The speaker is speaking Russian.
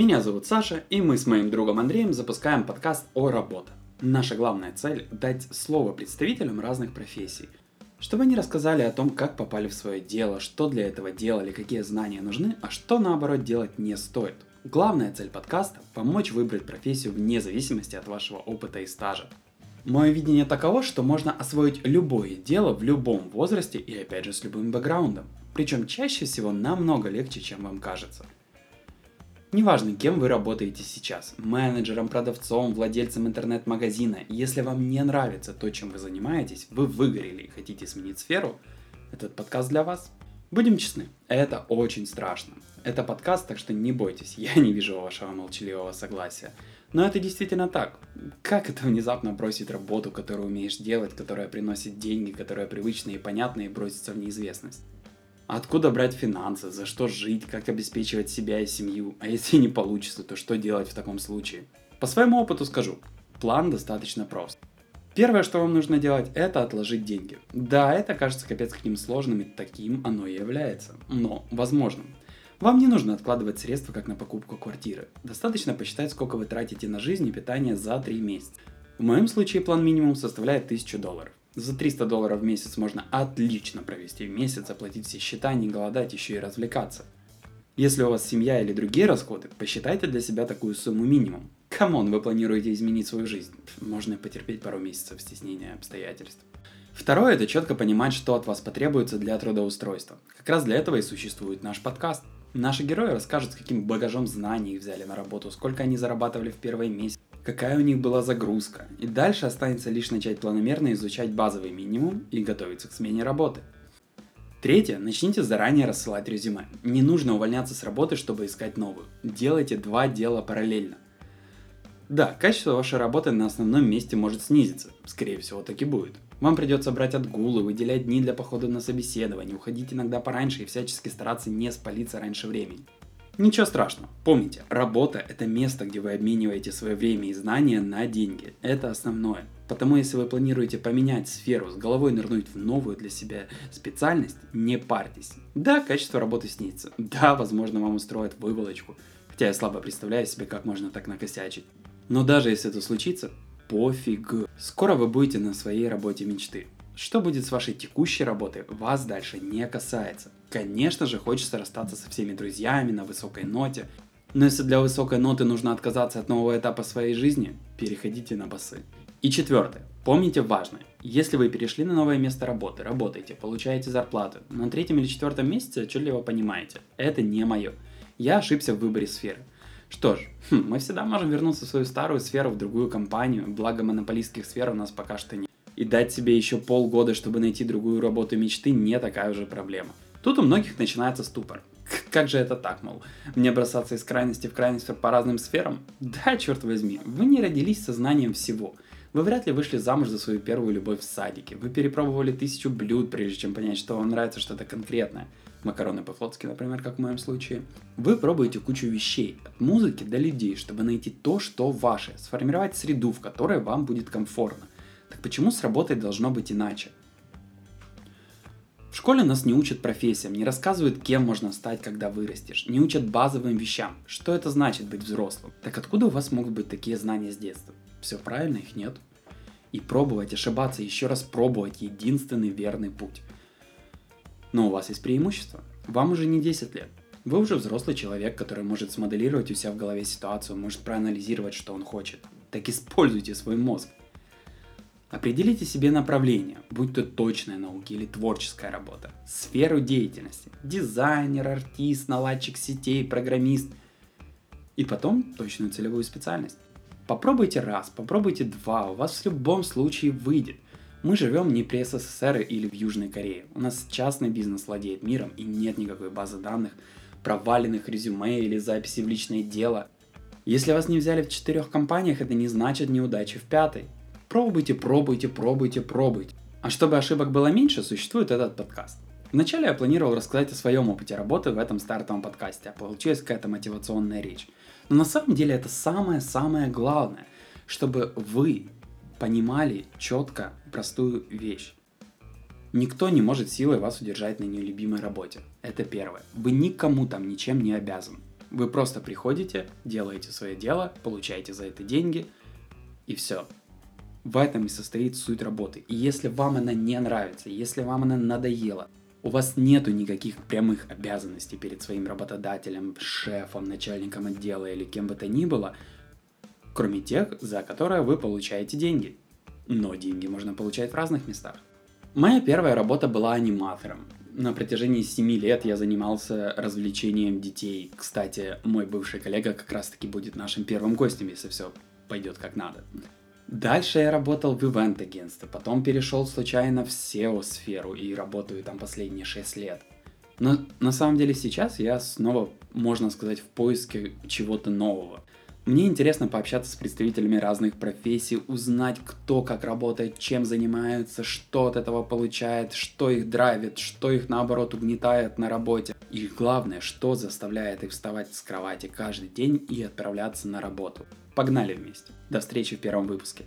Меня зовут Саша, и мы с моим другом Андреем запускаем подкаст о работе. Наша главная цель – дать слово представителям разных профессий, чтобы они рассказали о том, как попали в свое дело, что для этого делали, какие знания нужны, а что наоборот делать не стоит. Главная цель подкаста – помочь выбрать профессию вне зависимости от вашего опыта и стажа. Мое видение таково, что можно освоить любое дело в любом возрасте и опять же с любым бэкграундом. Причем чаще всего намного легче, чем вам кажется. Неважно, кем вы работаете сейчас, менеджером, продавцом, владельцем интернет-магазина, если вам не нравится то, чем вы занимаетесь, вы выгорели и хотите сменить сферу, этот подкаст для вас. Будем честны, это очень страшно. Это подкаст, так что не бойтесь, я не вижу вашего молчаливого согласия. Но это действительно так. Как это внезапно бросить работу, которую умеешь делать, которая приносит деньги, которая привычная и понятная, и броситься в неизвестность? Откуда брать финансы, за что жить, как обеспечивать себя и семью, а если не получится, то что делать в таком случае? По своему опыту скажу, план достаточно прост. Первое, что вам нужно делать, это отложить деньги. Да, это кажется капец каким сложным, и таким оно и является, но возможным. Вам не нужно откладывать средства, как на покупку квартиры. Достаточно посчитать, сколько вы тратите на жизнь и питание за 3 месяца. В моем случае план минимум составляет 1000 долларов. За 300 долларов в месяц можно отлично провести месяц, оплатить все счета, не голодать, еще и развлекаться. Если у вас семья или другие расходы, посчитайте для себя такую сумму минимум. Come on, вы планируете изменить свою жизнь. Можно потерпеть пару месяцев стеснения обстоятельств. Второе – это четко понимать, что от вас потребуется для трудоустройства. Как раз для этого и существует наш подкаст. Наши герои расскажут, с каким багажом знаний их взяли на работу, сколько они зарабатывали в первый месяц, какая у них была загрузка. И дальше останется лишь начать планомерно изучать базовый минимум и готовиться к смене работы. Третье. Начните заранее рассылать резюме. Не нужно увольняться с работы, чтобы искать новую. Делайте два дела параллельно. Да, качество вашей работы на основном месте может снизиться. Скорее всего, так и будет. Вам придется брать отгулы, выделять дни для похода на собеседование, уходить иногда пораньше и всячески стараться не спалиться раньше времени. Ничего страшного. Помните, работа – это место, где вы обмениваете свое время и знания на деньги. Это основное. Потому если вы планируете поменять сферу, с головой нырнуть в новую для себя специальность, не парьтесь. Да, качество работы снится. Да, возможно, вам устроят выволочку. Хотя я слабо представляю себе, как можно так накосячить. Но даже если это случится, пофиг. Скоро вы будете на своей работе мечты. Что будет с вашей текущей работой, вас дальше не касается. Конечно же, хочется расстаться со всеми друзьями на высокой ноте, но если для высокой ноты нужно отказаться от нового этапа своей жизни, переходите на басы. И четвертое. Помните важное. Если вы перешли на новое место работы, работаете, получаете зарплату, на третьем или четвертом месяце отчетливо понимаете, это не мое. Я ошибся в выборе сферы. Что ж, хм, мы всегда можем вернуться в свою старую сферу, в другую компанию, благо монополистских сфер у нас пока что нет и дать себе еще полгода, чтобы найти другую работу мечты, не такая уже проблема. Тут у многих начинается ступор. Как же это так, мол, мне бросаться из крайности в крайность по разным сферам? Да, черт возьми, вы не родились со знанием всего. Вы вряд ли вышли замуж за свою первую любовь в садике. Вы перепробовали тысячу блюд, прежде чем понять, что вам нравится что-то конкретное. Макароны по-флотски, например, как в моем случае. Вы пробуете кучу вещей, от музыки до людей, чтобы найти то, что ваше, сформировать среду, в которой вам будет комфортно. Почему с работой должно быть иначе? В школе нас не учат профессиям, не рассказывают, кем можно стать, когда вырастешь, не учат базовым вещам. Что это значит быть взрослым? Так откуда у вас могут быть такие знания с детства? Все правильно, их нет. И пробовать, ошибаться, еще раз пробовать – единственный верный путь. Но у вас есть преимущество. Вам уже не 10 лет. Вы уже взрослый человек, который может смоделировать у себя в голове ситуацию, может проанализировать, что он хочет. Так используйте свой мозг. Определите себе направление, будь то точная наука или творческая работа, сферу деятельности, дизайнер, артист, наладчик сетей, программист, и потом точную целевую специальность. Попробуйте раз, попробуйте два, у вас в любом случае выйдет. Мы живем не при СССР или в Южной Корее. У нас частный бизнес владеет миром и нет никакой базы данных, проваленных резюме или записи в личное дело. Если вас не взяли в четырех компаниях, это не значит неудачи в пятой. Пробуйте, пробуйте, пробуйте, пробуйте. А чтобы ошибок было меньше, существует этот подкаст. Вначале я планировал рассказать о своем опыте работы в этом стартовом подкасте, а получилась какая-то мотивационная речь. Но на самом деле это самое-самое главное, чтобы вы понимали четко простую вещь. Никто не может силой вас удержать на нелюбимой работе. Это первое. Вы никому там ничем не обязаны. Вы просто приходите, делаете свое дело, получаете за это деньги, и все. В этом и состоит суть работы. И если вам она не нравится, если вам она надоела, у вас нету никаких прямых обязанностей перед своим работодателем, шефом, начальником отдела или кем бы то ни было, кроме тех, за которые вы получаете деньги. Но деньги можно получать в разных местах. Моя первая работа была аниматором. На протяжении 7 лет я занимался развлечением детей. Кстати, мой бывший коллега как раз таки будет нашим первым гостем, если все пойдет как надо. Дальше я работал в ивент-агентстве, потом перешел случайно в SEO-сферу и работаю там последние 6 лет. Но на самом деле сейчас я снова, можно сказать, в поиске чего-то нового. Мне интересно пообщаться с представителями разных профессий, узнать, кто как работает, чем занимается, что от этого получает, что их драйвит, что их наоборот угнетает на работе. И главное, что заставляет их вставать с кровати каждый день и отправляться на работу. Погнали вместе. До встречи в первом выпуске.